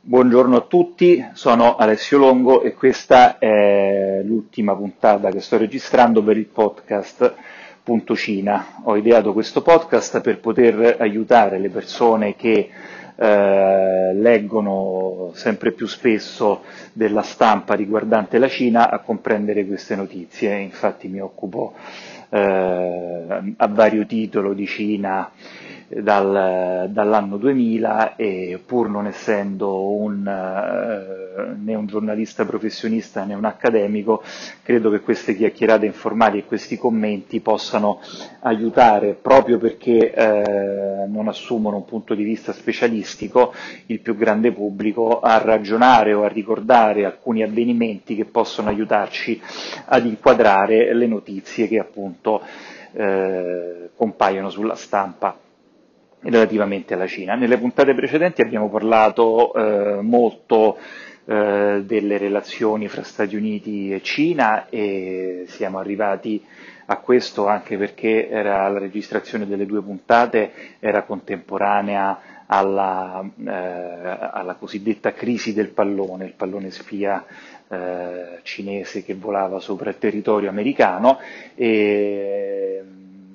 Buongiorno a tutti, sono Alessio Longo e questa è l'ultima puntata che sto registrando per il podcast Punto Cina. Ho ideato questo podcast per poter aiutare le persone che eh, leggono sempre più spesso della stampa riguardante la Cina a comprendere queste notizie. Infatti mi occupo eh, a vario titolo di Cina dal, dall'anno 2000 e pur non essendo un, eh, né un giornalista professionista né un accademico, credo che queste chiacchierate informali e questi commenti possano aiutare, proprio perché eh, non assumono un punto di vista specialistico, il più grande pubblico a ragionare o a ricordare alcuni avvenimenti che possono aiutarci ad inquadrare le notizie che appunto eh, compaiono sulla stampa relativamente alla Cina. Nelle puntate precedenti abbiamo parlato eh, molto eh, delle relazioni fra Stati Uniti e Cina e siamo arrivati a questo anche perché la registrazione delle due puntate era contemporanea alla, eh, alla cosiddetta crisi del pallone, il pallone spia eh, cinese che volava sopra il territorio americano e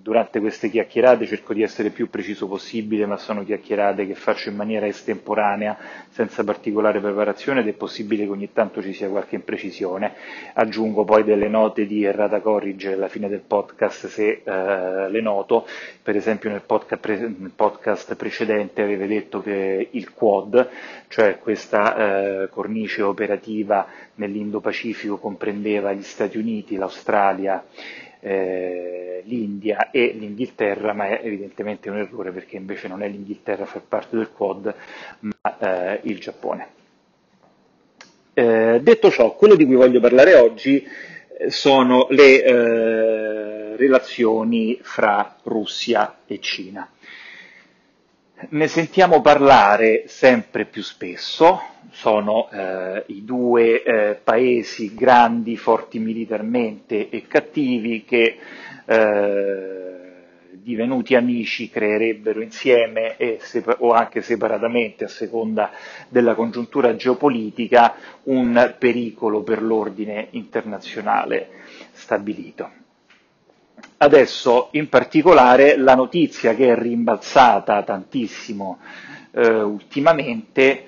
durante queste chiacchierate cerco di essere più preciso possibile, ma sono chiacchierate che faccio in maniera estemporanea, senza particolare preparazione ed è possibile che ogni tanto ci sia qualche imprecisione. Aggiungo poi delle note di errata corrige alla fine del podcast se eh, le noto, per esempio nel podcast, pre- nel podcast, precedente avevo detto che il Quad, cioè questa eh, cornice operativa nell'Indo-Pacifico comprendeva gli Stati Uniti, l'Australia, eh, l'India e l'Inghilterra, ma è evidentemente un errore perché invece non è l'Inghilterra a far parte del Quad, ma eh, il Giappone. Eh, detto ciò, quello di cui voglio parlare oggi eh, sono le eh, relazioni fra Russia e Cina. Ne sentiamo parlare sempre più spesso, sono eh, i due eh, paesi grandi, forti militarmente e cattivi che eh, divenuti amici creerebbero insieme sepa- o anche separatamente a seconda della congiuntura geopolitica un pericolo per l'ordine internazionale stabilito. Adesso in particolare la notizia che è rimbalzata tantissimo eh, ultimamente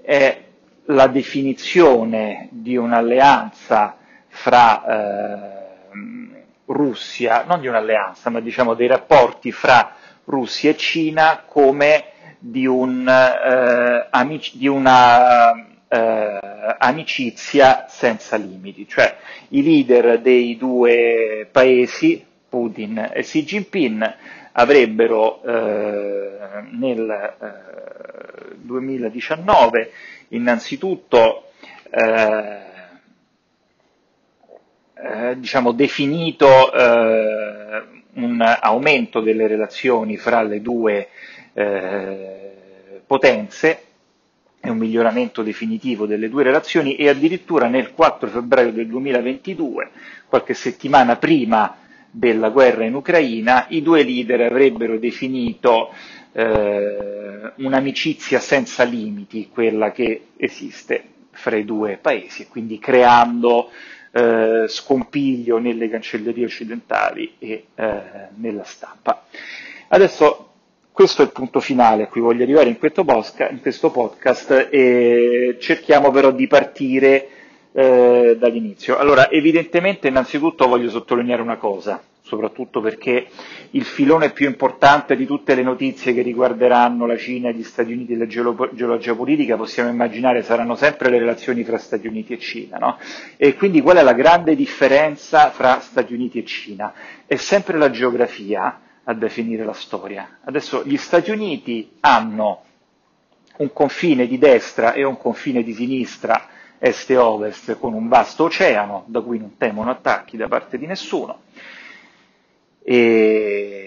è la definizione di un'alleanza fra eh, Russia, non di un'alleanza, ma diciamo dei rapporti fra Russia e Cina come di, un, eh, amici, di una eh, amicizia senza limiti, cioè i leader dei due paesi Putin e Xi Jinping avrebbero eh, nel eh, 2019 innanzitutto eh, eh, diciamo, definito eh, un aumento delle relazioni fra le due eh, potenze e un miglioramento definitivo delle due relazioni e addirittura nel 4 febbraio del 2022, qualche settimana prima della guerra in Ucraina, i due leader avrebbero definito eh, un'amicizia senza limiti, quella che esiste fra i due paesi, e quindi creando eh, scompiglio nelle cancellerie occidentali e eh, nella stampa. Adesso questo è il punto finale a cui voglio arrivare in questo, podcast, in questo podcast e cerchiamo però di partire eh, dall'inizio. Allora, evidentemente innanzitutto voglio sottolineare una cosa, soprattutto perché il filone più importante di tutte le notizie che riguarderanno la Cina, gli Stati Uniti e la geologia politica, possiamo immaginare saranno sempre le relazioni fra Stati Uniti e Cina. No? E quindi qual è la grande differenza fra Stati Uniti e Cina? È sempre la geografia a definire la storia. Adesso gli Stati Uniti hanno un confine di destra e un confine di sinistra est e ovest con un vasto oceano da cui non temono attacchi da parte di nessuno. E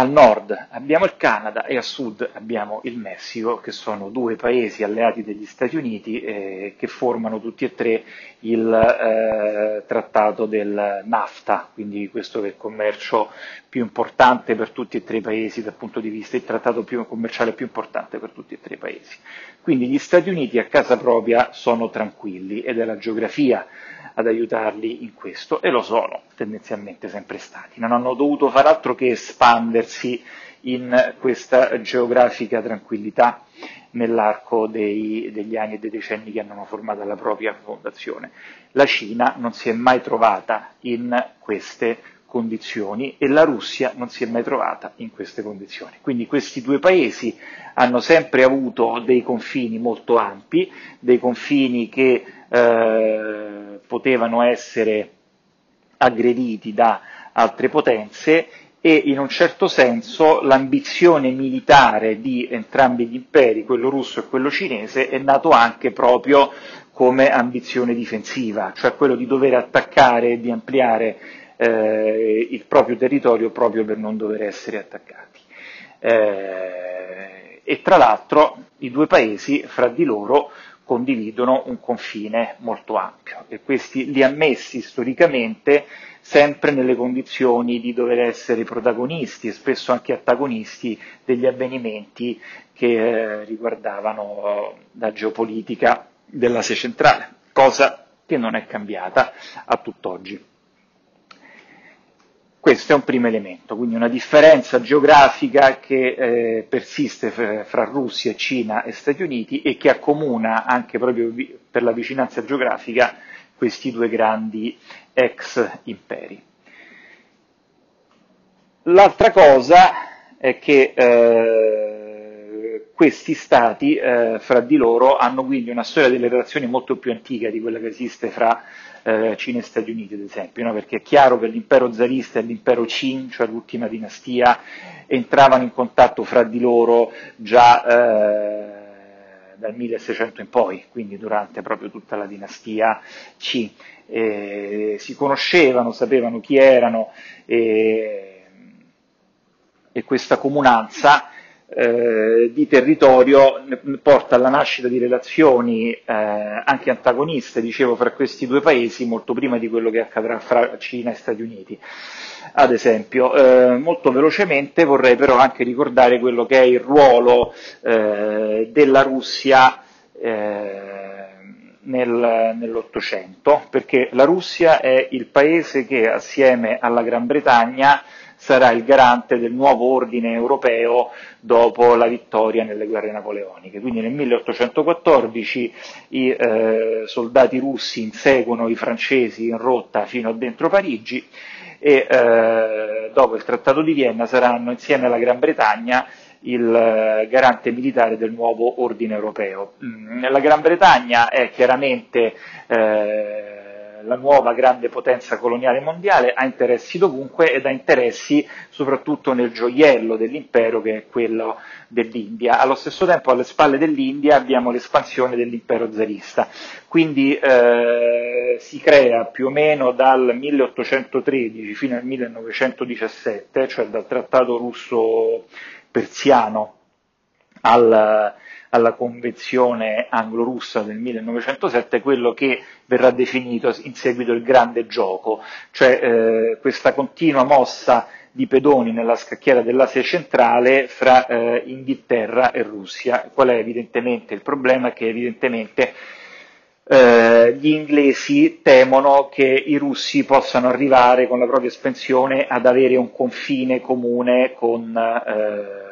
al nord abbiamo il Canada e a sud abbiamo il Messico, che sono due paesi alleati degli Stati Uniti eh, che formano tutti e tre il eh, trattato del NAFTA, quindi questo è il commercio più importante per tutti e tre i paesi dal punto di vista, il trattato più commerciale più importante per tutti e tre i paesi. Quindi gli Stati Uniti a casa propria sono tranquilli ed è la geografia ad aiutarli in questo e lo sono tendenzialmente sempre stati. Non hanno dovuto far altro che espandersi in questa geografica tranquillità nell'arco dei, degli anni e dei decenni che hanno formato la propria fondazione. La Cina non si è mai trovata in queste condizioni e la Russia non si è mai trovata in queste condizioni. Quindi questi due paesi hanno sempre avuto dei confini molto ampi, dei confini che eh, potevano essere aggrediti da altre potenze e in un certo senso l'ambizione militare di entrambi gli imperi, quello russo e quello cinese, è nato anche proprio come ambizione difensiva, cioè quello di dover attaccare e di ampliare eh, il proprio territorio proprio per non dover essere attaccati. Eh, e tra l'altro i due paesi fra di loro condividono un confine molto ampio e questi li ha messi storicamente sempre nelle condizioni di dover essere protagonisti e spesso anche antagonisti degli avvenimenti che eh, riguardavano la geopolitica dell'Asia centrale, cosa che non è cambiata a tutt'oggi. Questo è un primo elemento, quindi una differenza geografica che eh, persiste fra Russia, Cina e Stati Uniti e che accomuna anche proprio per la vicinanza geografica questi due grandi ex imperi. L'altra cosa è che eh, questi stati eh, fra di loro hanno quindi una storia delle relazioni molto più antica di quella che esiste fra eh, Cina e Stati Uniti, ad esempio, no? perché è chiaro che l'impero zarista e l'impero Qin, cioè l'ultima dinastia, entravano in contatto fra di loro già eh, dal 1600 in poi, quindi durante proprio tutta la dinastia Qin. Eh, si conoscevano, sapevano chi erano e, e questa comunanza eh, di territorio porta alla nascita di relazioni eh, anche antagoniste, dicevo, fra questi due paesi molto prima di quello che accadrà fra Cina e Stati Uniti. Ad esempio, eh, molto velocemente vorrei però anche ricordare quello che è il ruolo eh, della Russia eh, nel, nell'Ottocento, perché la Russia è il paese che assieme alla Gran Bretagna sarà il garante del nuovo ordine europeo dopo la vittoria nelle guerre napoleoniche. Quindi nel 1814 i eh, soldati russi inseguono i francesi in rotta fino a dentro Parigi e eh, dopo il Trattato di Vienna saranno insieme alla Gran Bretagna il eh, garante militare del nuovo ordine europeo. Mm, la Gran Bretagna è chiaramente eh, la nuova grande potenza coloniale mondiale ha interessi dovunque ed ha interessi soprattutto nel gioiello dell'impero che è quello dell'India. Allo stesso tempo alle spalle dell'India abbiamo l'espansione dell'impero zarista. Quindi eh, si crea più o meno dal 1813 fino al 1917, cioè dal trattato russo-persiano al, alla Convenzione anglo-russa del 1907 quello che verrà definito in seguito il grande gioco, cioè eh, questa continua mossa di pedoni nella scacchiera dell'Asia centrale fra eh, Inghilterra e Russia. Qual è evidentemente il problema? Che evidentemente eh, gli inglesi temono che i russi possano arrivare con la propria espansione ad avere un confine comune con eh,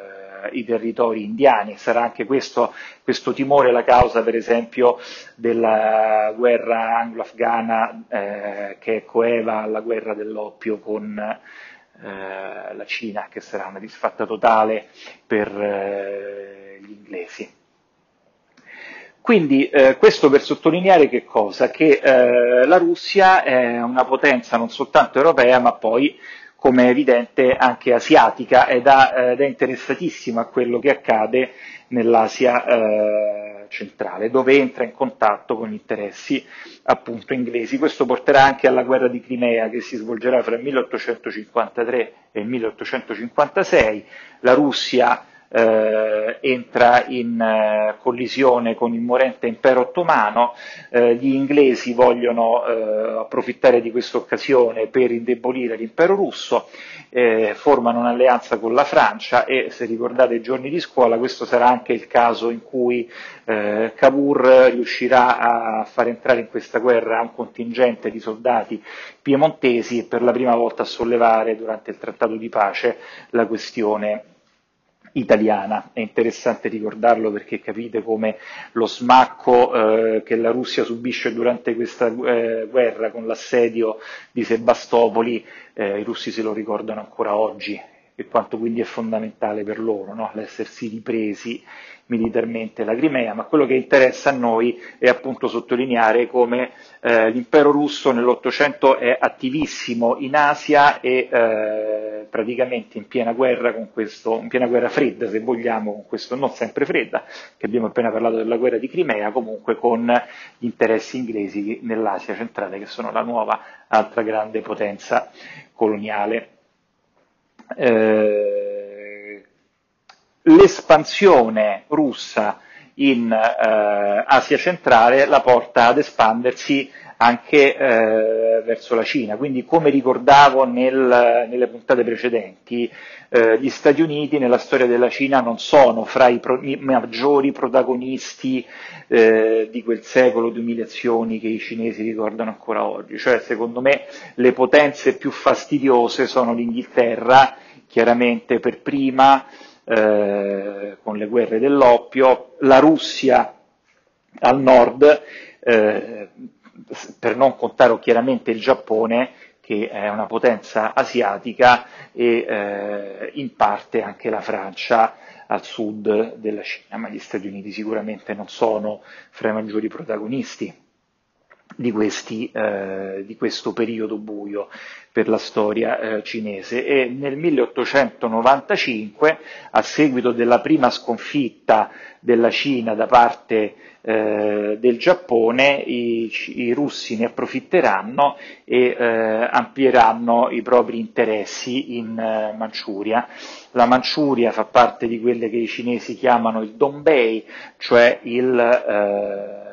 i territori indiani. Sarà anche questo, questo, timore la causa, per esempio, della guerra anglo-afghana eh, che coeva alla guerra dell'oppio con eh, la Cina, che sarà una disfatta totale per eh, gli inglesi. Quindi eh, questo per sottolineare che cosa? Che eh, la Russia è una potenza non soltanto europea, ma poi come è evidente anche asiatica ed, ha, ed è interessatissima a quello che accade nell'Asia eh, centrale, dove entra in contatto con interessi appunto inglesi. Questo porterà anche alla guerra di Crimea che si svolgerà fra il 1853 e il 1856. La Russia eh, entra in eh, collisione con il morente impero ottomano, eh, gli inglesi vogliono eh, approfittare di questa occasione per indebolire l'impero russo, eh, formano un'alleanza con la Francia e se ricordate i giorni di scuola questo sarà anche il caso in cui eh, Cavour riuscirà a far entrare in questa guerra un contingente di soldati piemontesi e per la prima volta a sollevare durante il trattato di pace la questione italiana. È interessante ricordarlo perché capite come lo smacco eh, che la Russia subisce durante questa eh, guerra con l'assedio di Sebastopoli, eh, i russi se lo ricordano ancora oggi e quanto quindi è fondamentale per loro no? l'essersi ripresi militarmente la Crimea, ma quello che interessa a noi è appunto sottolineare come eh, l'impero russo nell'Ottocento è attivissimo in Asia e eh, praticamente in piena guerra con questo, in piena guerra fredda, se vogliamo, con questo non sempre fredda, che abbiamo appena parlato della guerra di Crimea, comunque con gli interessi inglesi nell'Asia centrale, che sono la nuova altra grande potenza coloniale. Eh, l'espansione russa in eh, Asia centrale la porta ad espandersi anche eh, verso la Cina. Quindi, come ricordavo nel, nelle puntate precedenti, eh, gli Stati Uniti nella storia della Cina non sono fra i, pro, i maggiori protagonisti eh, di quel secolo di umiliazioni che i cinesi ricordano ancora oggi. Cioè, secondo me, le potenze più fastidiose sono l'Inghilterra, chiaramente per prima, eh, con le guerre dell'oppio, la Russia al nord, eh, per non contare chiaramente il Giappone, che è una potenza asiatica, e eh, in parte anche la Francia al sud della Cina, ma gli Stati Uniti sicuramente non sono fra i maggiori protagonisti di, questi, eh, di questo periodo buio per la storia eh, cinese e nel 1895, a seguito della prima sconfitta della Cina da parte eh, del Giappone, i, i, russi ne approfitteranno e eh, amplieranno i propri interessi in eh, Manciuria. La Manciuria fa parte di quelle che i cinesi chiamano il Dongbei, cioè il eh,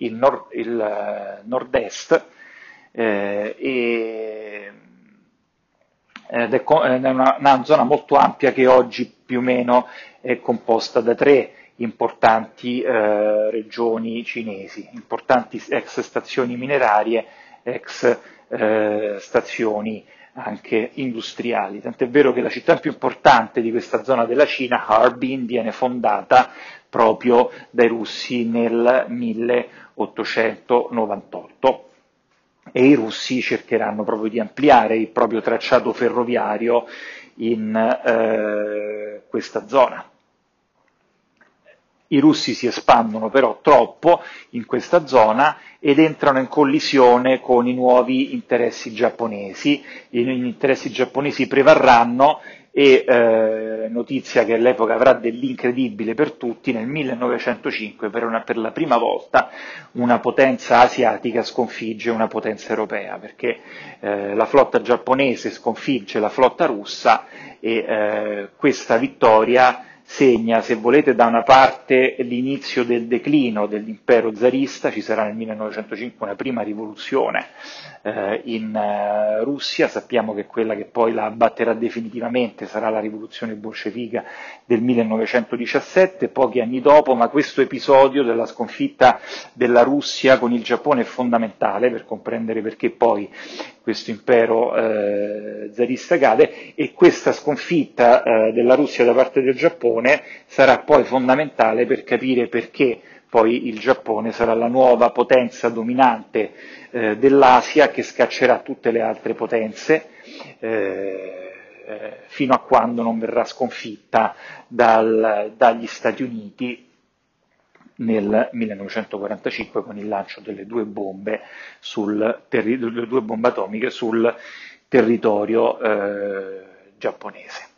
il, nord, il eh, nord-est eh, e, ed è, una, una, zona molto ampia che oggi più o meno è composta da tre importanti eh, regioni cinesi, importanti ex stazioni minerarie, ex eh, stazioni anche industriali. Tant'è vero che la città più importante di questa zona della Cina, Harbin, viene fondata proprio dai russi nel 1898 e i russi cercheranno proprio di ampliare il proprio tracciato ferroviario in eh, questa zona. I russi si espandono però troppo in questa zona ed entrano in collisione con i nuovi interessi giapponesi. Gli interessi giapponesi prevarranno e eh, notizia che all'epoca avrà dell'incredibile per tutti, nel 1905 per, una, per, la prima volta una potenza asiatica sconfigge una potenza europea, perché eh, la flotta giapponese sconfigge la flotta russa e eh, questa vittoria segna, se volete, da una parte l'inizio del declino dell'impero zarista, ci sarà nel 1905 una prima rivoluzione eh, in eh, Russia, sappiamo che quella che poi la abbatterà definitivamente sarà la rivoluzione bolscevica del 1917, pochi anni dopo, ma questo episodio della sconfitta della Russia con il Giappone è fondamentale per comprendere perché poi questo impero eh, zarista cade e questa sconfitta eh, della Russia da parte del Giappone sarà poi fondamentale per capire perché poi il Giappone sarà la nuova potenza dominante eh, dell'Asia che scaccerà tutte le altre potenze eh, eh fino a quando non verrà sconfitta dal, dagli Stati Uniti nel 1945 con il lancio delle due bombe, sul, delle due bombe atomiche sul territorio eh, giapponese.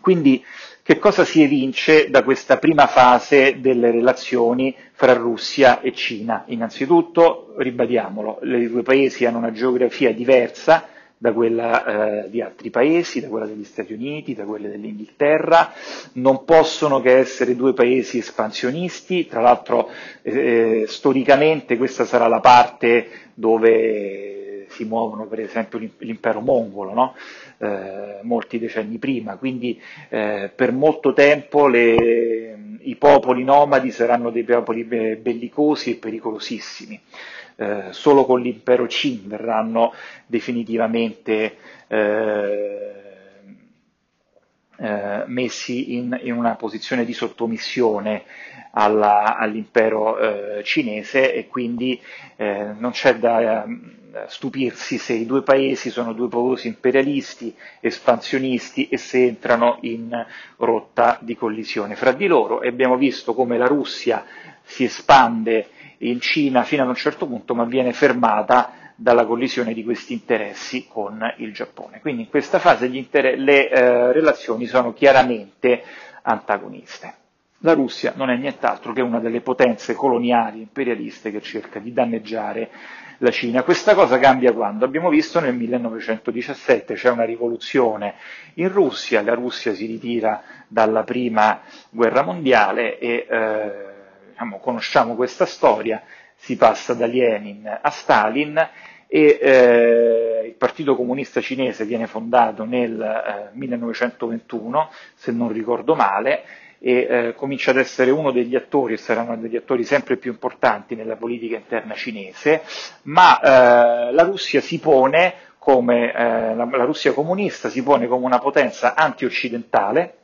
Quindi che cosa si evince da questa prima fase delle relazioni fra Russia e Cina? Innanzitutto, ribadiamolo, i due paesi hanno una geografia diversa, da quella eh, di altri paesi, da quella degli Stati Uniti, da quella dell'Inghilterra, non possono che essere due paesi espansionisti, tra l'altro eh, storicamente questa sarà la parte dove si muovono per esempio l'impero mongolo, no? Eh, molti decenni prima, quindi eh, per molto tempo le, i popoli nomadi saranno dei popoli bellicosi e pericolosissimi. Eh, solo con l'impero Qin verranno definitivamente eh, eh, messi in, in, una posizione di sottomissione alla, all'impero cinese e quindi non c'è da stupirsi se i due paesi sono due paesi imperialisti, espansionisti e se entrano in rotta di collisione fra di loro e abbiamo visto come la Russia si espande in Cina fino ad un certo punto, ma viene fermata dalla collisione di questi interessi con il Giappone. Quindi in questa fase inter- le eh, relazioni sono chiaramente antagoniste. La Russia non è nient'altro che una delle potenze coloniali imperialiste che cerca di danneggiare la Cina. Questa cosa cambia quando? Abbiamo visto nel 1917 c'è una rivoluzione in Russia, la Russia si ritira dalla prima guerra mondiale e eh, diciamo, conosciamo questa storia, si passa da Lenin a Stalin e eh, il Partito Comunista Cinese viene fondato nel eh, 1921, se non ricordo male, e eh, comincia ad essere uno degli attori, e saranno degli attori sempre più importanti nella politica interna cinese, ma eh, la Russia si pone come, eh, la, la Russia comunista si pone come una potenza anti-occidentale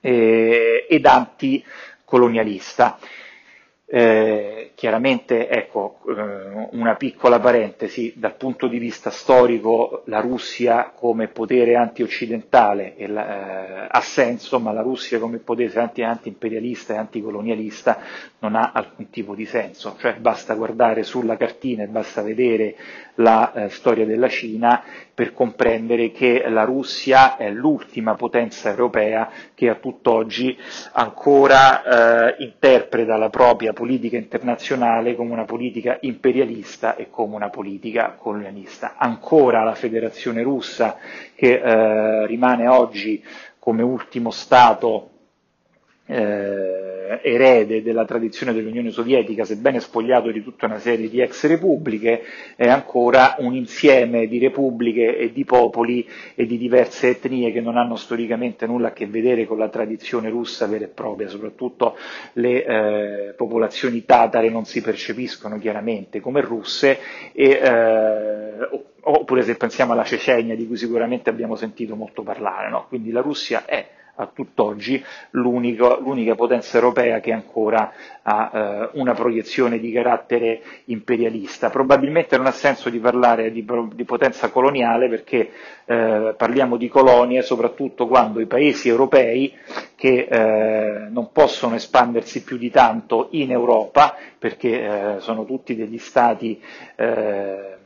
eh, ed anti colonialista. Eh, chiaramente, ecco, eh, una piccola parentesi, dal punto di vista storico la Russia come potere anti-occidentale eh, ha senso, ma la Russia come potere anti-imperialista e anticolonialista non ha alcun tipo di senso, cioè basta guardare sulla cartina e basta vedere la eh, storia della Cina per comprendere che la Russia è l'ultima potenza europea che a tutt'oggi ancora eh, interpreta la propria politica internazionale come una politica imperialista e come una politica colonialista. Ancora la Federazione russa che eh, rimane oggi come ultimo Stato eh, erede della tradizione dell'Unione Sovietica, sebbene spogliato di tutta una serie di ex repubbliche, è ancora un insieme di repubbliche e di popoli e di diverse etnie che non hanno storicamente nulla a che vedere con la tradizione russa vera e propria, soprattutto le eh, popolazioni tatare non si percepiscono chiaramente come russe e, eh, oppure se pensiamo alla Cecenia di cui sicuramente abbiamo sentito molto parlare, no? quindi la Russia è a tutt'oggi l'unica potenza europea che ancora ha eh, una proiezione di carattere imperialista. Probabilmente non ha senso di parlare di, di potenza coloniale perché eh, parliamo di colonie soprattutto quando i paesi europei che eh, non possono espandersi più di tanto in Europa perché eh, sono tutti degli stati eh,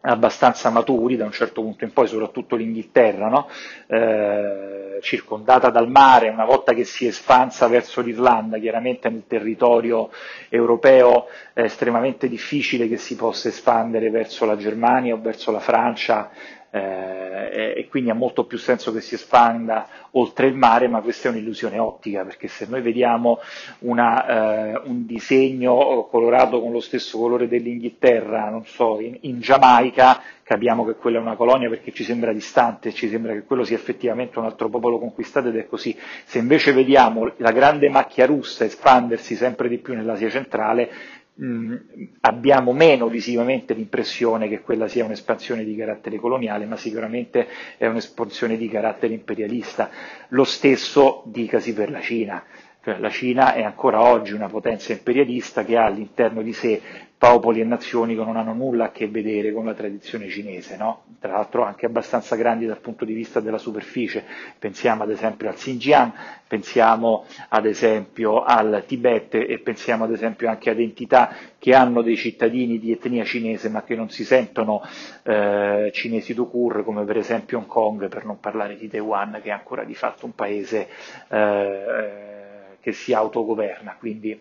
abbastanza maturi da un certo punto in poi, soprattutto l'Inghilterra, no? eh, circondata dal mare, una volta che si espansa verso l'Irlanda, chiaramente nel territorio europeo è estremamente difficile che si possa espandere verso la Germania o verso la Francia eh, e quindi ha molto più senso che si espanda oltre il mare, ma questa è un'illusione ottica, perché se noi vediamo una, eh, un disegno colorato con lo stesso colore dell'Inghilterra, non so, in, in, Giamaica, capiamo che quella è una colonia perché ci sembra distante, ci sembra che quello sia effettivamente un altro popolo conquistato ed è così. Se invece vediamo la grande macchia russa espandersi sempre di più nell'Asia centrale, mh, abbiamo meno visivamente l'impressione che quella sia un'espansione di carattere coloniale, ma sicuramente è un'espansione di carattere imperialista. Lo stesso dicasi per la Cina. Cioè, la Cina è ancora oggi una potenza imperialista che ha all'interno di sé popoli e nazioni che non hanno nulla a che vedere con la tradizione cinese, no? tra l'altro anche abbastanza grandi dal punto di vista della superficie, pensiamo ad esempio al Xinjiang, pensiamo ad esempio al Tibet e pensiamo ad esempio anche ad entità che hanno dei cittadini di etnia cinese ma che non si sentono eh, cinesi do come per esempio Hong Kong, per non parlare di Taiwan che è ancora di fatto un paese eh, che si autogoverna. Quindi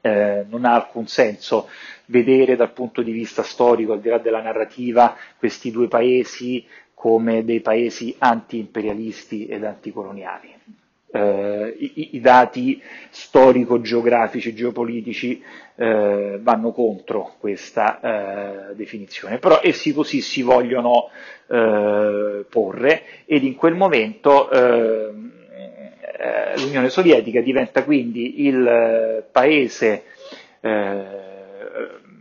eh, non ha alcun senso vedere dal punto di vista storico, al di là della narrativa, questi due paesi come dei paesi anti-imperialisti ed anticoloniali. Eh, i, i, dati storico-geografici, geopolitici eh, vanno contro questa eh, definizione, però essi così si vogliono eh, porre ed in quel momento eh, l'Unione Sovietica diventa quindi il eh, paese eh,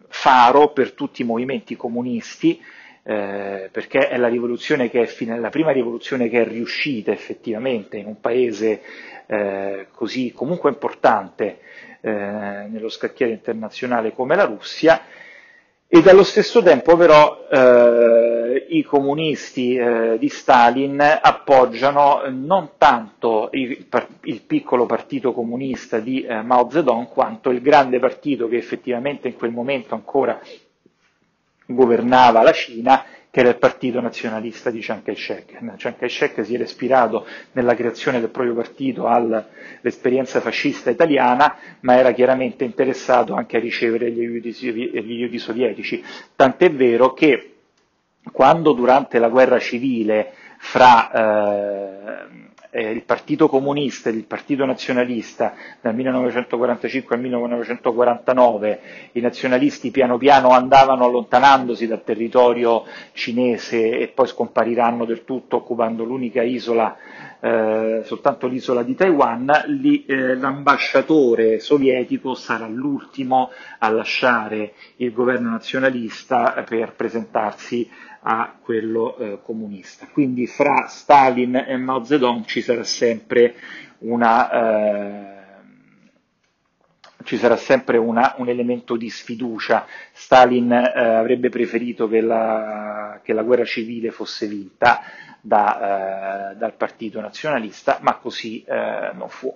faro per tutti i movimenti comunisti, eh, perché è la, è la prima rivoluzione che è riuscita effettivamente in un paese eh, così comunque importante nello scacchiere internazionale come la Russia, e dallo stesso tempo però eh, i comunisti eh, di Stalin appoggiano non tanto il, il piccolo partito comunista di eh, Mao Zedong quanto il grande partito che effettivamente in quel momento ancora governava la Cina che era il partito nazionalista di Chiang Kai-shek. Chiang Kai-shek si era ispirato nella creazione del proprio partito all'esperienza fascista italiana, ma era chiaramente interessato anche a ricevere gli aiuti, gli aiuti sovietici, tant'è vero che quando durante la guerra civile fra eh, eh, il Partito Comunista ed il Partito Nazionalista dal 1945 al 1949 i nazionalisti piano piano andavano allontanandosi dal territorio cinese e poi scompariranno del tutto occupando l'unica isola eh, soltanto l'isola di Taiwan, lì, eh, l'ambasciatore sovietico sarà l'ultimo a lasciare il governo nazionalista per presentarsi a quello eh, comunista. Quindi fra Stalin e Mao Zedong ci sarà sempre una, eh, ci sarà sempre una, un elemento di sfiducia. Stalin eh, avrebbe preferito che la, che la, guerra civile fosse vinta da, eh, dal partito nazionalista, ma così eh, non fu.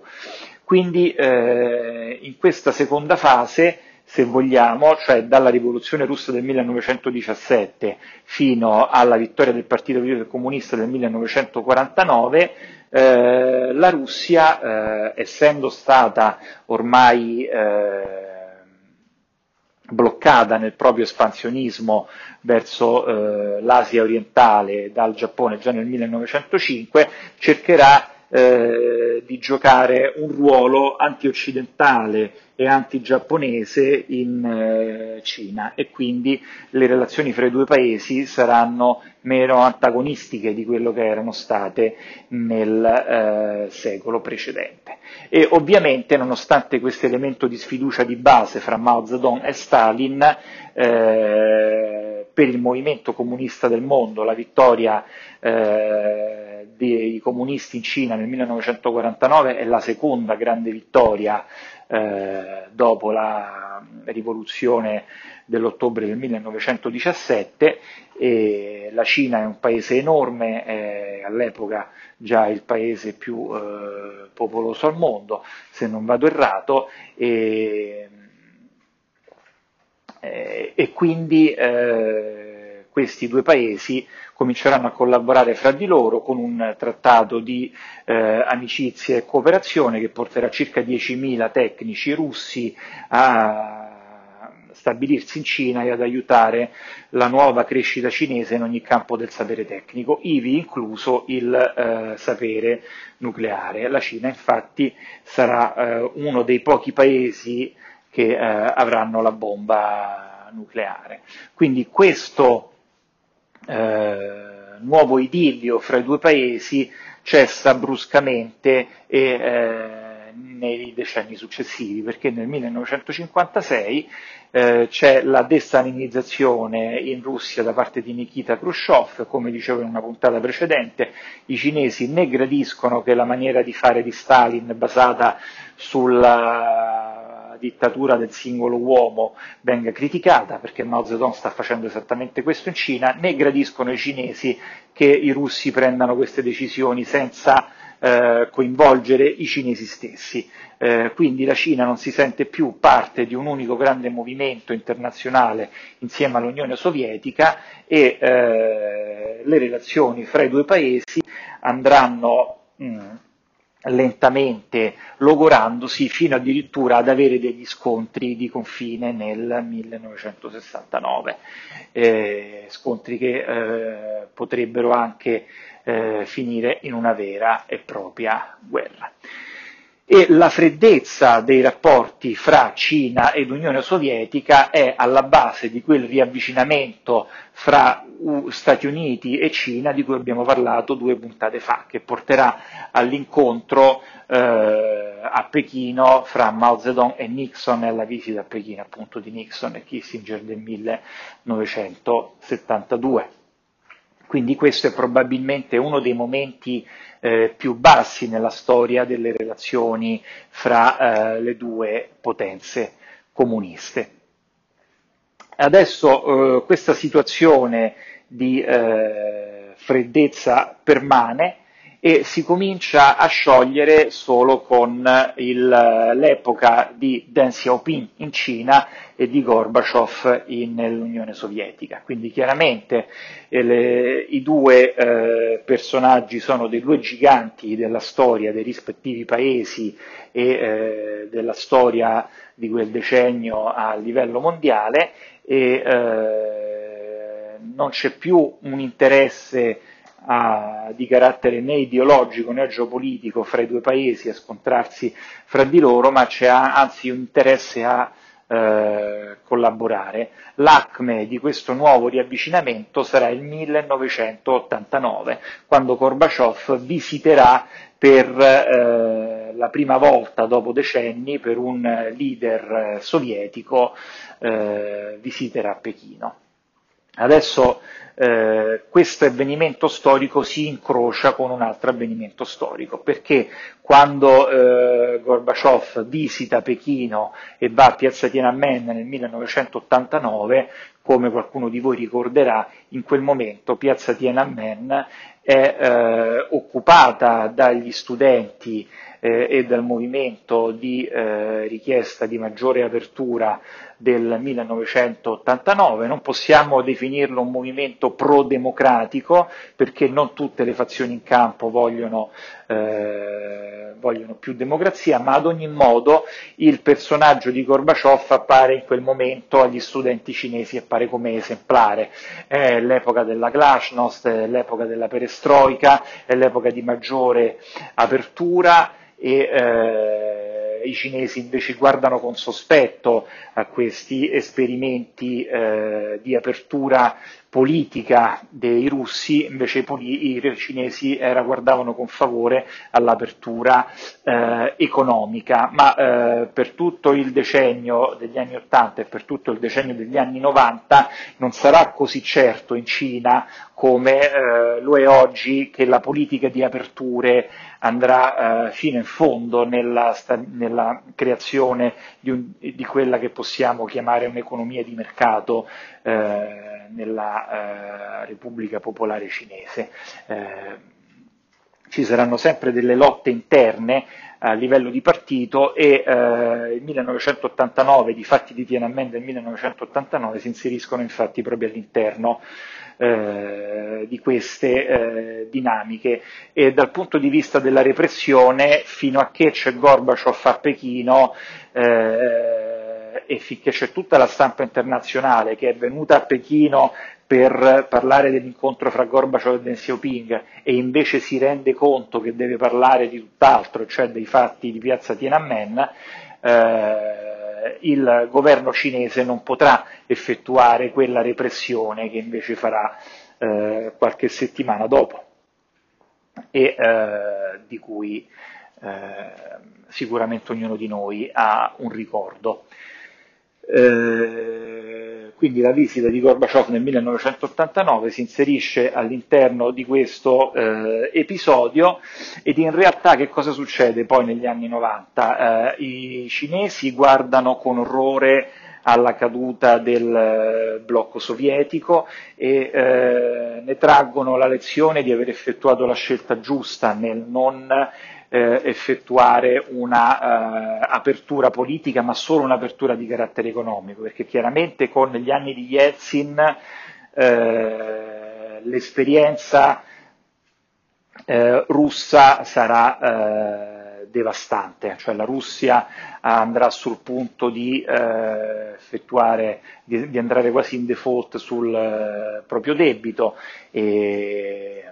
Quindi eh, in questa seconda fase se vogliamo, cioè dalla rivoluzione russa del 1917 fino alla vittoria del Partito Comunista del 1949, eh, la Russia, eh, essendo stata ormai eh, bloccata nel proprio espansionismo verso eh, l'Asia orientale dal Giappone già nel 1905, cercherà eh, di giocare un ruolo antioccidentale e anti-giapponese in eh, Cina e quindi le relazioni fra i due paesi saranno meno antagonistiche di quello che erano state nel eh, secolo precedente. E ovviamente, nonostante questo elemento di sfiducia di base fra Mao Zedong e Stalin, eh, per il movimento comunista del mondo la vittoria eh, dei comunisti in Cina nel 1949 è la seconda grande vittoria eh, dopo la rivoluzione dell'ottobre del 1917 e la Cina è un paese enorme, è all'epoca già il paese più eh, popoloso al mondo, se non vado errato, e, eh, e quindi eh, questi due paesi cominceranno a collaborare fra di loro con un trattato di eh, amicizia e cooperazione che porterà circa 10.000 tecnici russi a stabilirsi in Cina e ad aiutare la nuova crescita cinese in ogni campo del sapere tecnico, ivi incluso il eh, sapere nucleare. La Cina infatti sarà eh, uno dei pochi paesi che eh, avranno la bomba nucleare. Quindi questo eh, nuovo idillio fra i due paesi cessa bruscamente e eh, nei decenni successivi, perché nel 1956 eh, c'è la destalinizzazione in Russia da parte di Nikita Khrushchev, come dicevo in una puntata precedente, i cinesi né gradiscono che la maniera di fare di Stalin basata sulla dittatura del singolo uomo venga criticata, perché Mao Zedong sta facendo esattamente questo in Cina, né gradiscono i cinesi che i russi prendano queste decisioni senza eh, coinvolgere i cinesi stessi. Eh, quindi la Cina non si sente più parte di un unico grande movimento internazionale insieme all'Unione Sovietica e eh, le relazioni fra i due paesi andranno mh, mm, lentamente logorandosi fino addirittura ad avere degli scontri di confine nel 1969, eh, scontri che eh, potrebbero anche eh, finire in una vera e propria guerra. E la freddezza dei rapporti fra Cina ed Unione Sovietica è alla base di quel riavvicinamento fra Stati Uniti e Cina di cui abbiamo parlato due puntate fa, che porterà all'incontro eh, a Pechino fra Mao Zedong e Nixon e alla visita a Pechino appunto di Nixon e Kissinger del 1972. Quindi questo è probabilmente uno dei momenti eh, più bassi nella storia delle relazioni fra eh, le due potenze comuniste. Adesso eh, questa situazione di eh, freddezza permane e si comincia a sciogliere solo con il, l'epoca di Deng Xiaoping in Cina e di Gorbaciov nell'Unione Sovietica. Quindi chiaramente eh, le, i due eh, personaggi sono dei due giganti della storia dei rispettivi paesi e eh, della storia di quel decennio a livello mondiale e eh, non c'è più un interesse a, di carattere né ideologico né geopolitico fra i due paesi a scontrarsi fra di loro, ma c'è anzi un interesse a eh, collaborare. L'acme di questo nuovo riavvicinamento sarà il 1989, quando Gorbaciov visiterà per eh, la prima volta dopo decenni per un leader sovietico eh, visiterà Pechino. Adesso eh, questo avvenimento storico si incrocia con un altro avvenimento storico, perché quando eh, Gorbaciov visita Pechino e va a Piazza Tiananmen nel 1989, come qualcuno di voi ricorderà, in quel momento Piazza Tiananmen è eh, occupata dagli studenti eh, e dal movimento di eh, richiesta di maggiore apertura del 1989, non possiamo definirlo un movimento pro-democratico perché non tutte le fazioni in campo vogliono, eh, vogliono più democrazia, ma ad ogni modo il personaggio di Gorbaciov appare in quel momento agli studenti cinesi, appare come esemplare. È l'epoca della glasnost, è l'epoca della perestroica, è l'epoca di maggiore apertura e eh, i cinesi invece guardano con sospetto a questi esperimenti eh, di apertura politica dei russi, invece i, i cinesi era, guardavano con favore all'apertura eh, economica, ma eh, per tutto il decennio degli anni 80 e per tutto il decennio degli anni 90 non sarà così certo in Cina come eh, lo è oggi che la politica di aperture andrà eh, fino in fondo nella, nella creazione di, un, di, quella che possiamo chiamare un'economia di mercato eh, nella eh, Repubblica Popolare Cinese. Eh, ci saranno sempre delle lotte interne a livello di partito e eh, il 1989, i fatti di Tiananmen del 1989 si inseriscono infatti proprio all'interno eh, di queste eh, dinamiche e dal punto di vista della repressione fino a che c'è Gorbaciov a Pechino eh, e finché c'è tutta la stampa internazionale che è venuta a Pechino per parlare dell'incontro fra Gorbaciov e Deng Xiaoping e invece si rende conto che deve parlare di tutt'altro, cioè dei fatti di piazza Tiananmen, eh, il governo cinese non potrà effettuare quella repressione che invece farà eh, qualche settimana dopo e eh, di cui sicuramente ognuno di noi ha un ricordo. Eh, quindi la visita di Gorbaciov nel 1989 si inserisce all'interno di questo eh, episodio ed in realtà che cosa succede poi negli anni 90? Eh, I cinesi guardano con orrore alla caduta del eh, blocco sovietico e eh, ne traggono la lezione di aver effettuato la scelta giusta nel non eh, effettuare una eh, politica, ma solo un'apertura di carattere economico, perché chiaramente con gli anni di Yeltsin eh, l'esperienza eh, russa sarà eh, devastante, cioè la Russia andrà sul punto di eh, effettuare, di, di, andare quasi in default sul eh, proprio debito. E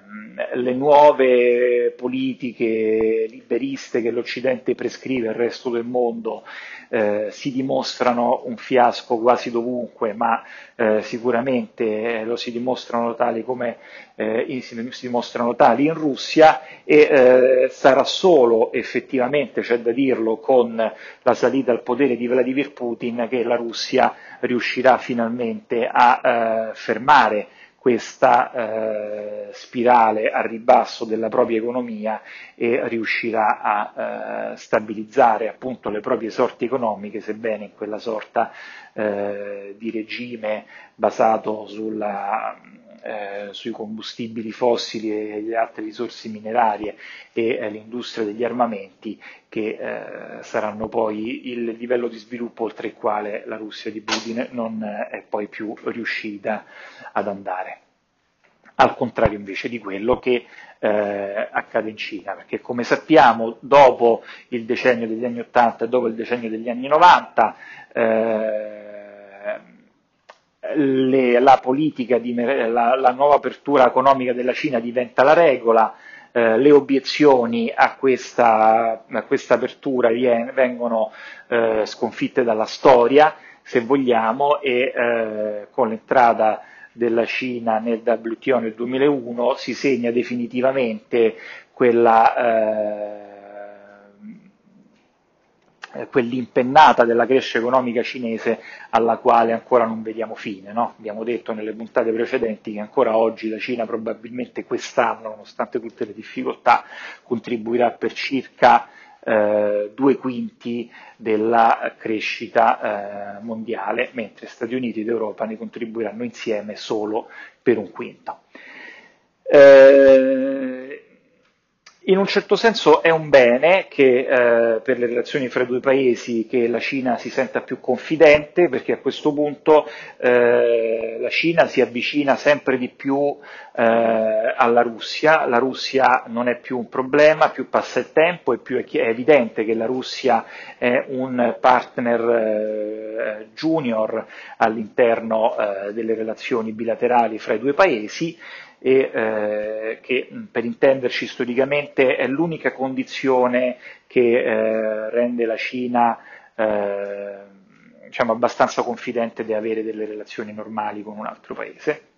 le nuove politiche liberiste che l'Occidente prescrive al resto del mondo eh, si dimostrano un fiasco quasi dovunque, ma eh, sicuramente lo si dimostrano tali come eh, si, si, dimostrano tali in Russia e eh, sarà solo effettivamente, c'è da dirlo, con la salita al potere di Vladimir Putin che la Russia riuscirà finalmente a eh, fermare questa eh, spirale a ribasso della propria economia e riuscirà a eh, stabilizzare appunto le proprie sorti economiche, sebbene in quella sorta eh, di regime basato sulla eh, sui combustibili fossili e le altre risorse minerarie e eh, l'industria degli armamenti che eh, saranno poi il livello di sviluppo oltre il quale la Russia di Putin non è poi più riuscita ad andare. Al contrario invece di quello che eh, accade in Cina, perché come sappiamo dopo il decennio degli anni 80 e dopo il decennio degli anni 90 eh, le, la politica, di, la, la, nuova apertura economica della Cina diventa la regola, eh, le obiezioni a questa, a questa apertura vengono eh, sconfitte dalla storia, se vogliamo, e eh, con l'entrata della Cina nel WTO nel 2001 si segna definitivamente quella eh, quell'impennata della crescita economica cinese alla quale ancora non vediamo fine. No? Abbiamo detto nelle puntate precedenti che ancora oggi la Cina probabilmente quest'anno, nonostante tutte le difficoltà, contribuirà per circa eh, due quinti della crescita eh, mondiale, mentre Stati Uniti ed Europa ne contribuiranno insieme solo per un quinto. Eh, in un certo senso è un bene che eh, per le relazioni fra i due paesi che la Cina si senta più confidente perché a questo punto eh, la Cina si avvicina sempre di più eh, alla Russia, la Russia non è più un problema, più passa il tempo e più è, è evidente che la Russia è un partner eh, junior all'interno eh, delle relazioni bilaterali fra i due paesi e eh, che per intenderci storicamente è l'unica condizione che eh, rende la Cina eh, diciamo, abbastanza confidente di avere delle relazioni normali con un altro paese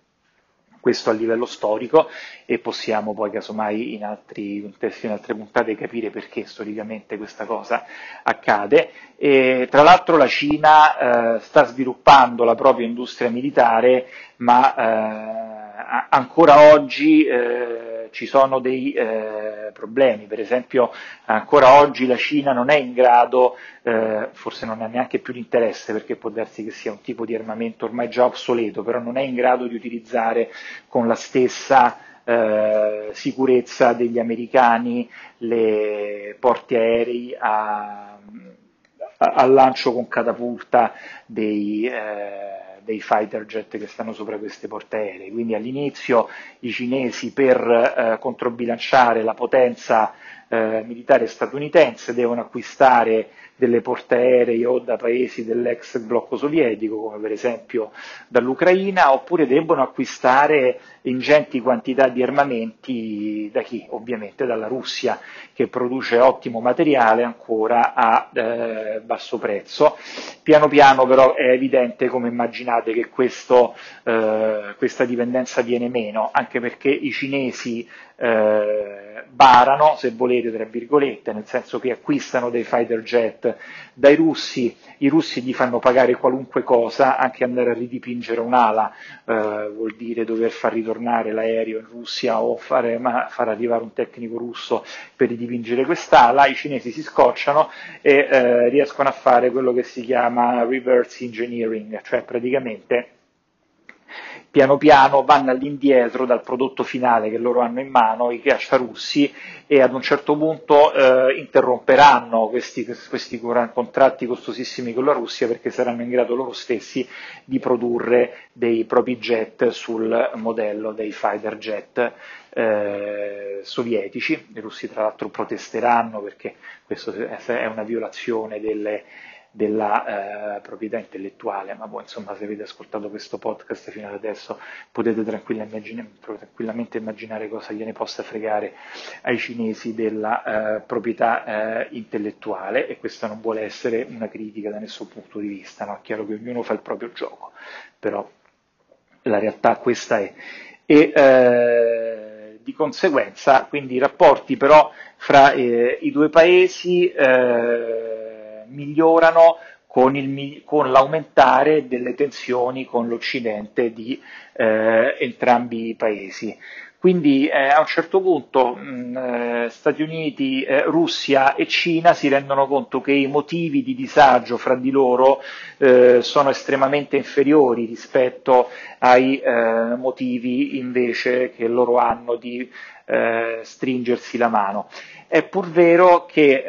questo a livello storico e possiamo poi casomai in altri contesti, in altre puntate capire perché storicamente questa cosa accade. E, tra l'altro la Cina eh, sta sviluppando la propria industria militare, ma eh, ancora oggi eh, ci sono dei eh, problemi, per esempio ancora oggi la Cina non è in grado, eh, forse non ha neanche più l'interesse perché può darsi che sia un tipo di armamento ormai già obsoleto, però non è in grado di utilizzare con la stessa eh, sicurezza degli americani le porti aerei a, a, al lancio con catapulta dei eh, dei fighter jet che stanno sopra queste porte aeree. Quindi all'inizio i cinesi per eh, controbilanciare la potenza eh, militare statunitense devono acquistare delle porte aeree o da paesi dell'ex blocco sovietico, come per esempio dall'Ucraina, oppure debbono acquistare ingenti quantità di armamenti da chi? Ovviamente dalla Russia, che produce ottimo materiale ancora a eh, basso prezzo. Piano piano però è evidente, come immaginate, che questo, eh, questa dipendenza viene meno, anche perché i cinesi eh, barano, se volete, tra virgolette, nel senso che acquistano dei fighter jet dai russi, i russi gli fanno pagare qualunque cosa, anche andare a ridipingere un'ala eh, vuol dire dover far ritornare l'aereo in Russia o fare, far arrivare un tecnico russo per ridipingere quest'ala, i cinesi si scocciano e eh, riescono a fare quello che si chiama reverse engineering, cioè praticamente piano piano vanno all'indietro dal prodotto finale che loro hanno in mano, i cacciarussi, e ad un certo punto eh, interromperanno questi, questi, contratti costosissimi con la Russia perché saranno in grado loro stessi di produrre dei propri jet sul modello dei fighter jet eh, sovietici. I russi tra l'altro protesteranno perché questo è una violazione delle della eh, proprietà intellettuale, ma boh, insomma se avete ascoltato questo podcast fino ad adesso potete tranquillamente immaginare cosa gliene possa fregare ai cinesi della eh, proprietà eh, intellettuale e questa non vuole essere una critica da nessun punto di vista, no? è chiaro che ognuno fa il proprio gioco, però la realtà questa è. E, eh, di conseguenza, quindi i rapporti però fra eh, i due paesi eh, migliorano con, il, con, l'aumentare delle tensioni con l'Occidente di eh, entrambi i paesi. Quindi eh, a un certo punto mh, eh, Stati Uniti, eh, Russia e Cina si rendono conto che i motivi di disagio fra di loro eh, sono estremamente inferiori rispetto ai eh, motivi invece che loro hanno di stringersi la mano. È pur vero che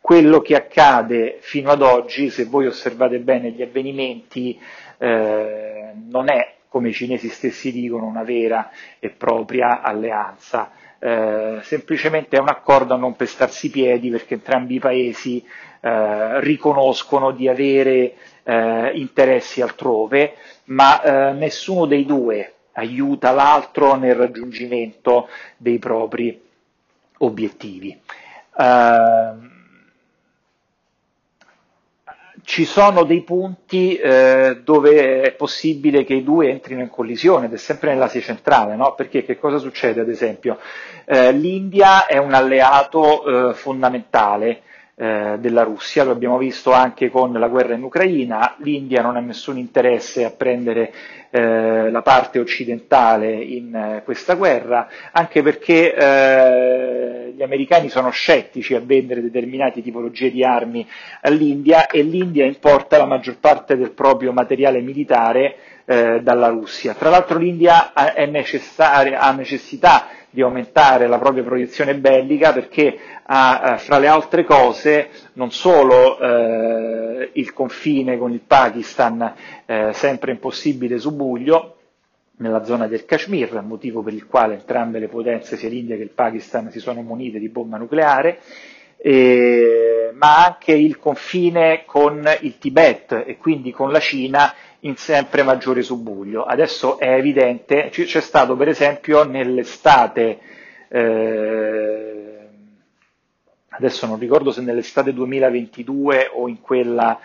quello che accade fino ad oggi, se voi osservate bene gli avvenimenti, eh, non è, come i cinesi stessi dicono, una vera e propria alleanza, eh, semplicemente è un accordo a non pestarsi i piedi perché entrambi i paesi eh, riconoscono di avere eh, interessi altrove, ma eh, nessuno dei due aiuta l'altro nel raggiungimento dei propri obiettivi. Uh, ci sono dei punti eh, dove è possibile che i due entrino in collisione ed è sempre nell'Asia centrale, no? perché che cosa succede ad esempio? Eh, L'India è un alleato eh, fondamentale eh, della Russia, lo abbiamo visto anche con la guerra in Ucraina, l'India non ha nessun interesse a prendere eh, la parte occidentale in eh, questa guerra, anche perché eh, gli americani sono scettici a vendere determinate tipologie di armi all'India e l'India importa la maggior parte del proprio materiale militare eh, dalla Russia. Tra l'altro l'India ha, ha necessità di aumentare la propria proiezione bellica perché ha, fra le altre cose, non solo eh, il confine con il Pakistan eh, sempre impossibile subbuglio, nella zona del Kashmir, motivo per il quale entrambe le potenze, sia l'India che il Pakistan, si sono munite di bomba nucleare, eh, ma anche il confine con il Tibet e quindi con la Cina in sempre maggiore subbuglio. Adesso è evidente, c'è stato per esempio nell'estate, eh, adesso non ricordo se nell'estate 2022 o in quella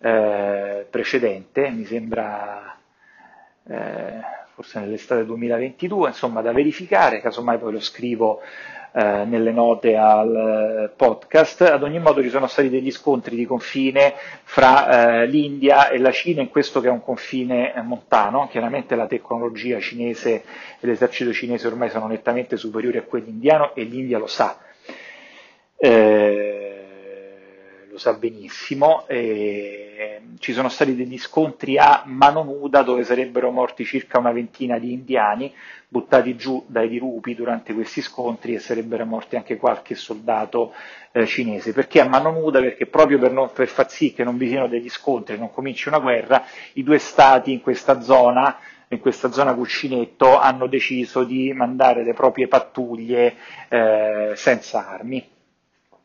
eh, precedente, mi sembra eh, forse nell'estate 2022, insomma da verificare, casomai poi lo scrivo eh, nelle note al eh, podcast. Ad ogni modo ci sono stati degli scontri di confine fra eh, l'India e la Cina in questo che è un confine eh, montano. Chiaramente la tecnologia cinese e l'esercito cinese ormai sono nettamente superiori a quelli indiano e l'India lo sa. Eh, lo sa benissimo, ci sono stati degli scontri a mano nuda dove sarebbero morti circa una ventina di indiani buttati giù dai dirupi durante questi scontri e sarebbero morti anche qualche soldato eh, cinese. Perché a mano nuda? Perché proprio per, non, per far sì che non vi siano degli scontri, non cominci una guerra, i due stati in questa zona in questa zona cuscinetto hanno deciso di mandare le proprie pattuglie eh, senza armi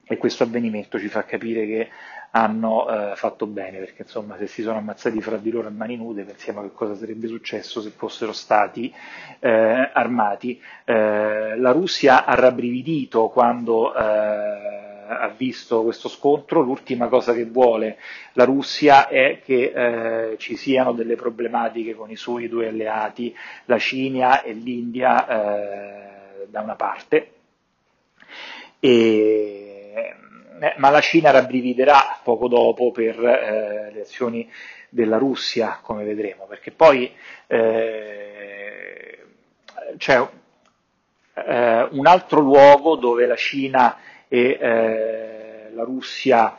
e questo avvenimento ci fa capire che hanno eh, fatto bene, perché insomma se si sono ammazzati fra di loro a mani nude pensiamo che cosa sarebbe successo se fossero stati eh, armati. Eh, la Russia ha rabbrividito quando eh, ha visto questo scontro, l'ultima cosa che vuole la Russia è che eh, ci siano delle problematiche con i suoi due alleati, la Cina e l'India eh, da una parte, e, ma la Cina rabbrividerà poco dopo per eh, le azioni della Russia, come vedremo, perché poi eh, c'è eh, un altro luogo dove la Cina e eh, la Russia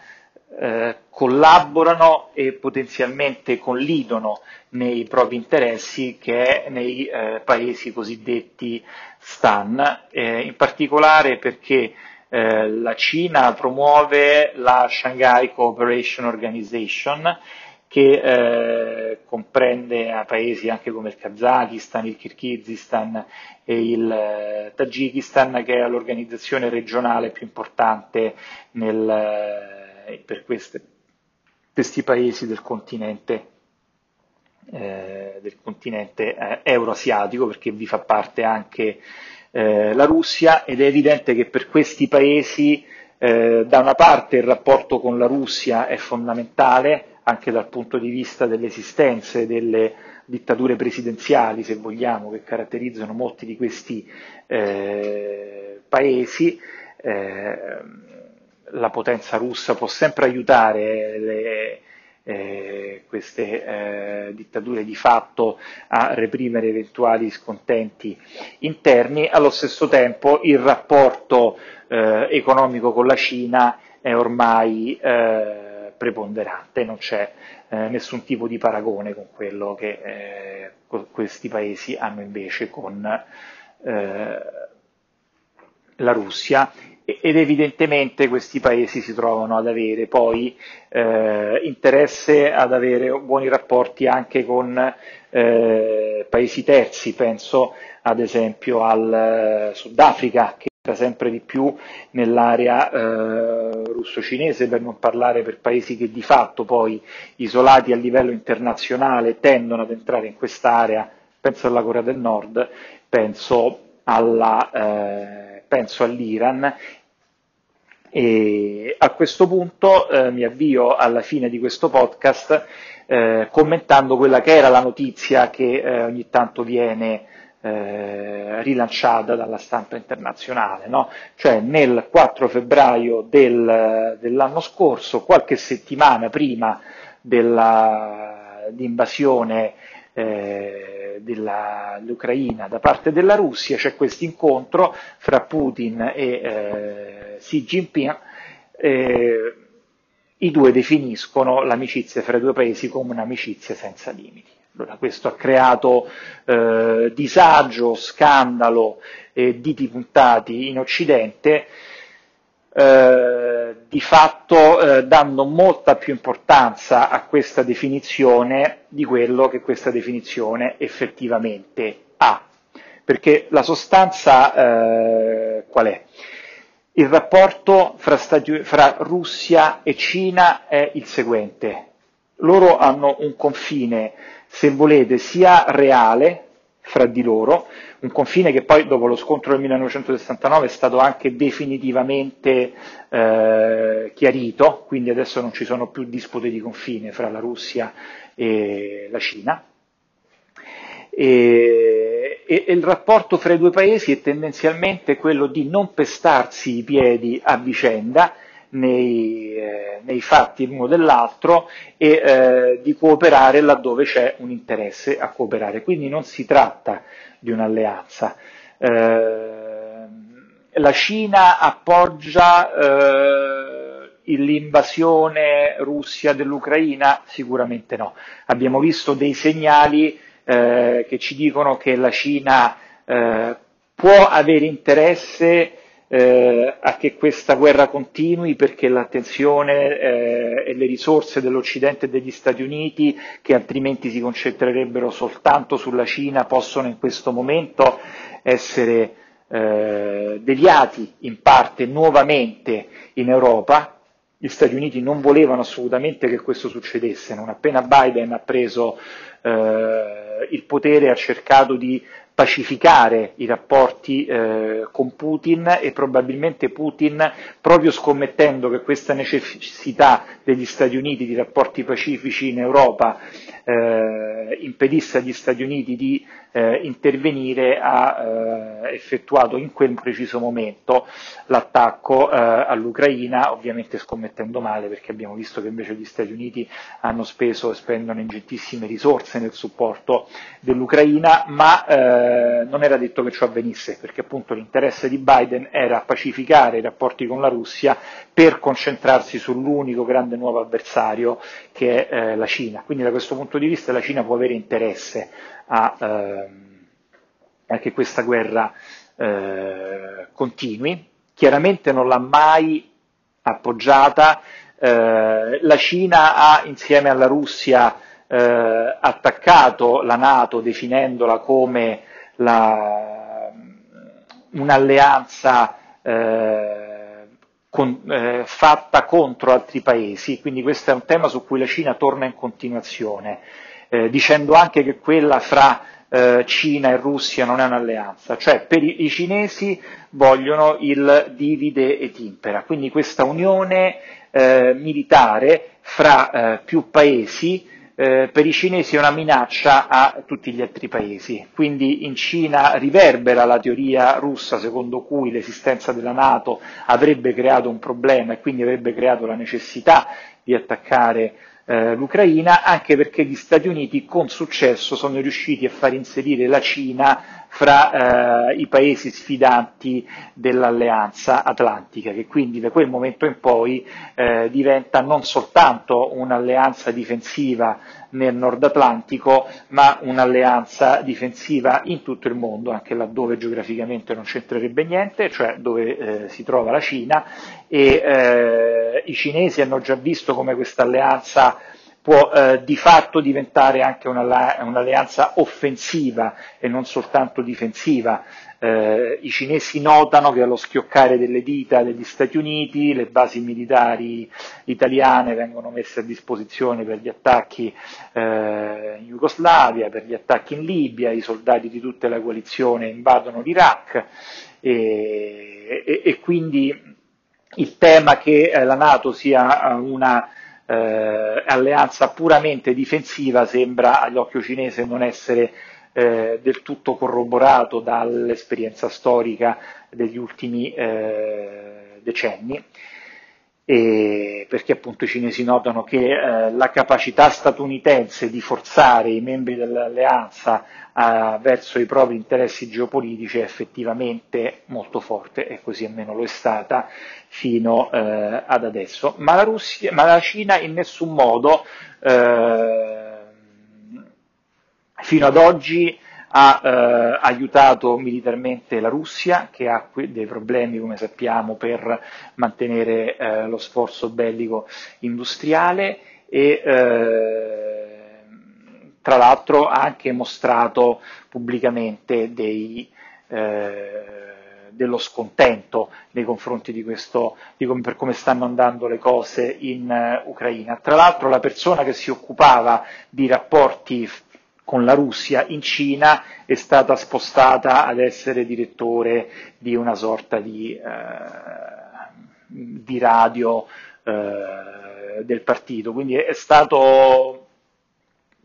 eh, collaborano e potenzialmente collidono nei propri interessi che è nei eh, paesi cosiddetti STAN, eh, in particolare perché eh, la Cina promuove la Shanghai Cooperation Organization che eh, comprende paesi anche come il Kazakistan, il Kirghizistan e il eh, Tagikistan, che è l'organizzazione regionale più importante nel, eh, per queste, questi paesi del continente, eh, del continente eh, euroasiatico, perché vi fa parte anche eh, la Russia ed è evidente che per questi paesi da una parte il rapporto con la Russia è fondamentale, anche dal punto di vista delle esistenze delle dittature presidenziali, se vogliamo, che caratterizzano molti di questi eh, paesi. Eh, la potenza russa può sempre aiutare le, eh, queste eh, dittature di fatto a reprimere eventuali scontenti interni, allo stesso tempo il rapporto eh, economico con la Cina è ormai eh, preponderante, non c'è eh, nessun tipo di paragone con quello che eh, questi paesi hanno invece con la Russia ed evidentemente questi paesi si trovano ad avere poi eh, interesse ad avere buoni rapporti anche con eh, paesi terzi, penso ad esempio al Sudafrica che sempre di più nell'area eh, russo-cinese, per non parlare per paesi che di fatto poi isolati a livello internazionale tendono ad entrare in quest'area, penso alla Corea del Nord, penso, alla, eh, penso all'Iran. E a questo punto eh, mi avvio alla fine di questo podcast eh, commentando quella che era la notizia che eh, ogni tanto viene eh, rilanciata dalla stampa internazionale, no? cioè nel 4 febbraio del, dell'anno scorso, qualche settimana prima dell'invasione eh, dell'Ucraina da parte della Russia, c'è questo incontro fra Putin e eh, Xi Jinping. Eh, I due definiscono l'amicizia fra i due paesi come un'amicizia senza limiti. Allora, questo ha creato eh, disagio, scandalo e diti puntati in Occidente, eh, di fatto eh, dando molta più importanza a questa definizione di quello che questa definizione effettivamente ha. Perché la sostanza eh, qual è? Il rapporto fra, Stati, fra Russia e Cina è il seguente. Loro hanno un confine se volete, sia reale fra di loro, un confine che poi dopo lo scontro del 1969 è stato anche definitivamente eh, chiarito, quindi adesso non ci sono più dispute di confine fra la Russia e la Cina. E, e, e il rapporto fra i due paesi è tendenzialmente quello di non pestarsi i piedi a vicenda, nei, eh, nei fatti l'uno dell'altro e eh, di cooperare laddove c'è un interesse a cooperare. Quindi non si tratta di un'alleanza. Eh, la Cina appoggia eh, l'invasione russia dell'Ucraina? Sicuramente no. Abbiamo visto dei segnali eh, che ci dicono che la Cina eh, può avere interesse eh, a che questa guerra continui perché l'attenzione eh, e le risorse dell'Occidente e degli Stati Uniti, che altrimenti si concentrerebbero soltanto sulla Cina, possono in questo momento essere eh, deviati in parte nuovamente in Europa. Gli Stati Uniti non volevano assolutamente che questo succedesse, non appena Biden ha preso eh, il potere ha cercato di pacificare i rapporti eh, con Putin e probabilmente Putin, proprio scommettendo che questa necessità degli Stati Uniti di rapporti pacifici in Europa eh, impedisse agli Stati Uniti di eh, intervenire, ha eh, effettuato in quel preciso momento l'attacco eh, all'Ucraina, ovviamente scommettendo male perché abbiamo visto che invece gli Stati Uniti hanno speso e spendono ingentissime risorse nel supporto dell'Ucraina, ma eh, non era detto che ciò avvenisse, perché appunto l'interesse di Biden era pacificare i rapporti con la Russia per concentrarsi sull'unico grande nuovo avversario che è eh, la Cina. Quindi da questo punto di vista la Cina può avere interesse a, eh, a che questa guerra eh, continui. Chiaramente non l'ha mai appoggiata. Eh, la Cina ha insieme alla Russia eh, attaccato la Nato definendola come la, un'alleanza eh, con, eh, fatta contro altri paesi, quindi questo è un tema su cui la Cina torna in continuazione, eh, dicendo anche che quella fra eh, Cina e Russia non è un'alleanza, cioè per i, i cinesi vogliono il divide et impera, quindi questa unione eh, militare fra eh, più paesi eh, per i cinesi è una minaccia a tutti gli altri paesi. Quindi in Cina riverbera la teoria russa secondo cui l'esistenza della Nato avrebbe creato un problema e quindi avrebbe creato la necessità di attaccare eh, l'Ucraina, anche perché gli Stati Uniti con successo sono riusciti a far inserire la Cina fra eh, i paesi sfidanti dell'alleanza atlantica, che quindi da quel momento in poi eh, diventa non soltanto un'alleanza difensiva nel Nord Atlantico, ma un'alleanza difensiva in tutto il mondo, anche laddove geograficamente non c'entrerebbe niente, cioè dove eh, si trova la Cina, e eh, i cinesi hanno già visto come questa alleanza può eh, di fatto diventare anche un'alleanza offensiva e non soltanto difensiva. Eh, I cinesi notano che allo schioccare delle dita degli Stati Uniti le basi militari italiane vengono messe a disposizione per gli attacchi eh, in Jugoslavia, per gli attacchi in Libia, i soldati di tutta la coalizione invadono l'Iraq e, e, e quindi il tema che eh, la Nato sia una eh, alleanza puramente difensiva sembra agli occhi cinese non essere eh, del tutto corroborato dall'esperienza storica degli ultimi eh, decenni. Perché appunto i cinesi notano che eh, la capacità statunitense di forzare i membri dell'alleanza eh, verso i propri interessi geopolitici è effettivamente molto forte e così almeno lo è stata fino eh, ad adesso. Ma la, Russia, ma la, Cina in nessun modo eh, fino ad oggi ha eh, aiutato militarmente la Russia, che ha dei problemi, come sappiamo, per mantenere eh, lo sforzo bellico industriale e eh, tra l'altro ha anche mostrato pubblicamente dei, eh, dello scontento nei confronti di questo, di come, per come stanno andando le cose in uh, Ucraina. Tra l'altro la persona che si occupava di rapporti con la Russia in Cina è stata spostata ad essere direttore di una sorta di, eh, di radio eh, del partito, quindi è stato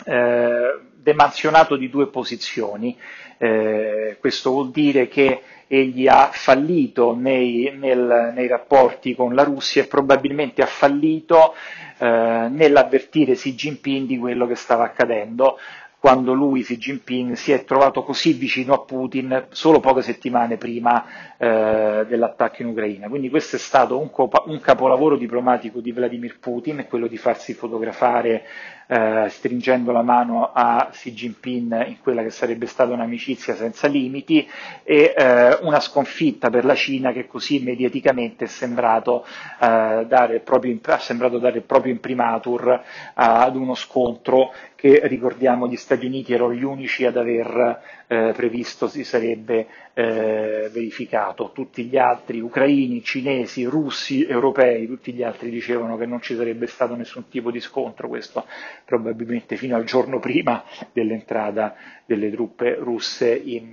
eh, demansionato di due posizioni. Eh, questo vuol dire che egli ha fallito nei, nel, nei, rapporti con la Russia e probabilmente ha fallito eh, nell'avvertire Xi Jinping di quello che stava accadendo quando lui, Xi Jinping, si è trovato così vicino a Putin solo poche settimane prima eh, dell'attacco in Ucraina. Quindi questo è stato un, copa- un capolavoro diplomatico di Vladimir Putin, quello di farsi fotografare eh, stringendo la mano a Xi Jinping in quella che sarebbe stata un'amicizia senza limiti e eh, una sconfitta per la Cina che così mediaticamente è sembrato, eh, dare, proprio, ha sembrato dare il proprio imprimatur ad uno scontro che ricordiamo gli Stati Uniti erano gli unici ad aver eh, previsto si sarebbe eh, verificato. Tutti gli altri, ucraini, cinesi, russi, europei, tutti gli altri dicevano che non ci sarebbe stato nessun tipo di scontro, questo probabilmente fino al giorno prima dell'entrata delle truppe russe in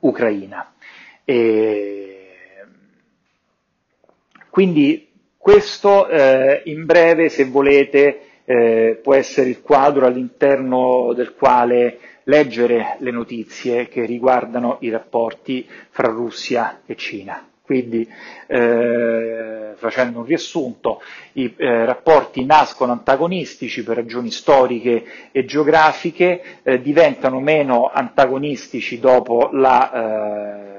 uh, Ucraina. E quindi questo eh, in breve, se volete, eh, può essere il quadro all'interno del quale leggere le notizie che riguardano i rapporti fra Russia e Cina. Quindi, eh, facendo un riassunto, i eh, rapporti nascono antagonistici per ragioni storiche e geografiche, eh, diventano meno antagonistici dopo la eh,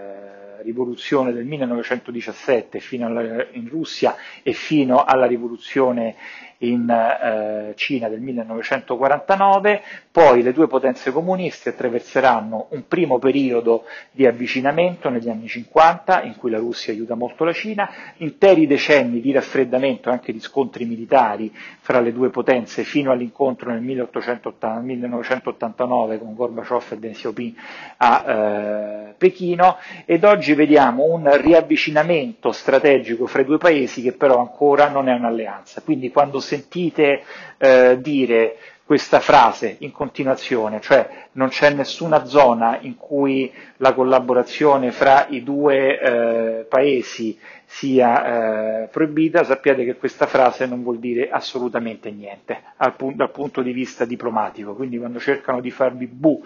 rivoluzione del 1917 fino alla, in Russia e fino alla rivoluzione in eh, Cina del 1949, poi le due potenze comuniste attraverseranno un primo periodo di avvicinamento negli anni 50, in cui la Russia aiuta molto la Cina, interi decenni di raffreddamento e anche di scontri militari fra le due potenze fino all'incontro nel 1880, 1989 con Gorbaciov e Deng Xiaoping a eh, Pechino. Ed oggi vediamo un riavvicinamento strategico fra i due paesi che però ancora non è un'alleanza. Quindi quando sentite eh, dire questa frase in continuazione, cioè non c'è nessuna zona in cui la collaborazione fra i due eh, paesi sia eh, proibita, sappiate che questa frase non vuol dire assolutamente niente pu- dal punto di vista diplomatico, quindi quando cercano di farvi bu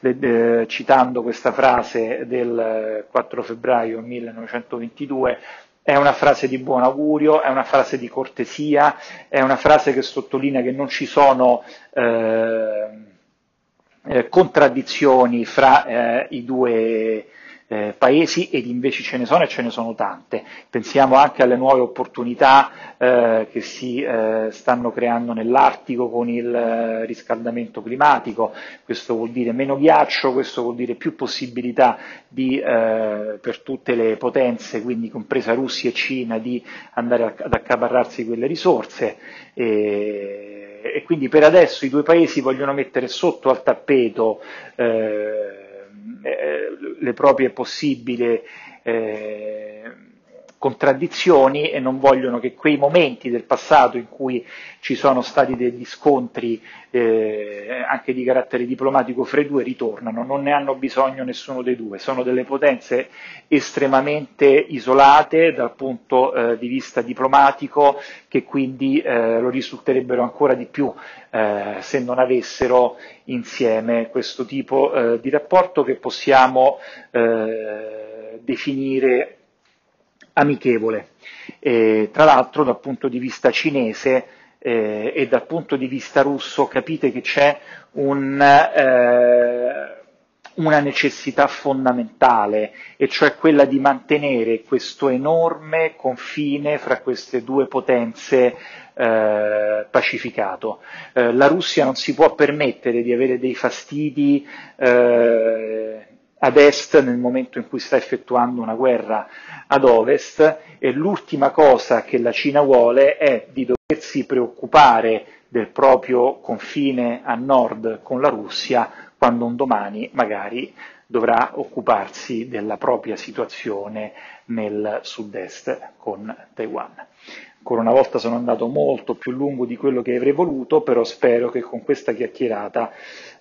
eh, citando questa frase del 4 febbraio 1922 è una frase di buon augurio, è una frase di cortesia, è una frase che sottolinea che non ci sono eh, eh, contraddizioni fra eh, i due eh, paesi ed invece ce ne sono e ce ne sono tante. Pensiamo anche alle nuove opportunità eh, che si eh, stanno creando nell'Artico con il eh, riscaldamento climatico, questo vuol dire meno ghiaccio, questo vuol dire più possibilità di, eh, per tutte le potenze, quindi compresa Russia e Cina, di andare ad accaparrarsi quelle risorse. E, e quindi per adesso i due paesi vogliono mettere sotto al tappeto eh, le proprie possibili eh, contraddizioni e non vogliono che quei momenti del passato in cui ci sono stati degli scontri eh, anche di carattere diplomatico fra i due ritornano, non ne hanno bisogno nessuno dei due, sono delle potenze estremamente isolate dal punto eh, di vista diplomatico che quindi eh, lo risulterebbero ancora di più eh, se non avessero insieme questo tipo eh, di rapporto che possiamo eh, definire amichevole. E, tra l'altro dal punto di vista cinese eh, e dal punto di vista russo capite che c'è un, eh, una necessità fondamentale, e cioè quella di mantenere questo enorme confine fra queste due potenze eh, pacificato. Eh, la Russia non si può permettere di avere dei fastidi eh, ad est nel momento in cui sta effettuando una guerra ad ovest e l'ultima cosa che la Cina vuole è di doversi preoccupare del proprio confine a nord con la Russia quando un domani magari dovrà occuparsi della propria situazione nel sud-est con Taiwan. Ancora una volta sono andato molto più lungo di quello che avrei voluto, però spero che con questa chiacchierata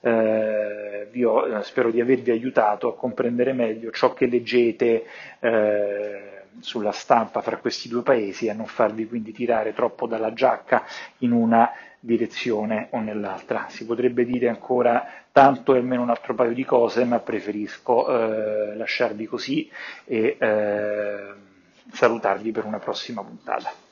eh, ho, spero di avervi aiutato a comprendere meglio ciò che leggete eh, sulla stampa fra questi due paesi e a non farvi quindi tirare troppo dalla giacca in una direzione o nell'altra. Si potrebbe dire ancora tanto e almeno un altro paio di cose, ma preferisco eh, lasciarvi così e eh, salutarvi per una prossima puntata.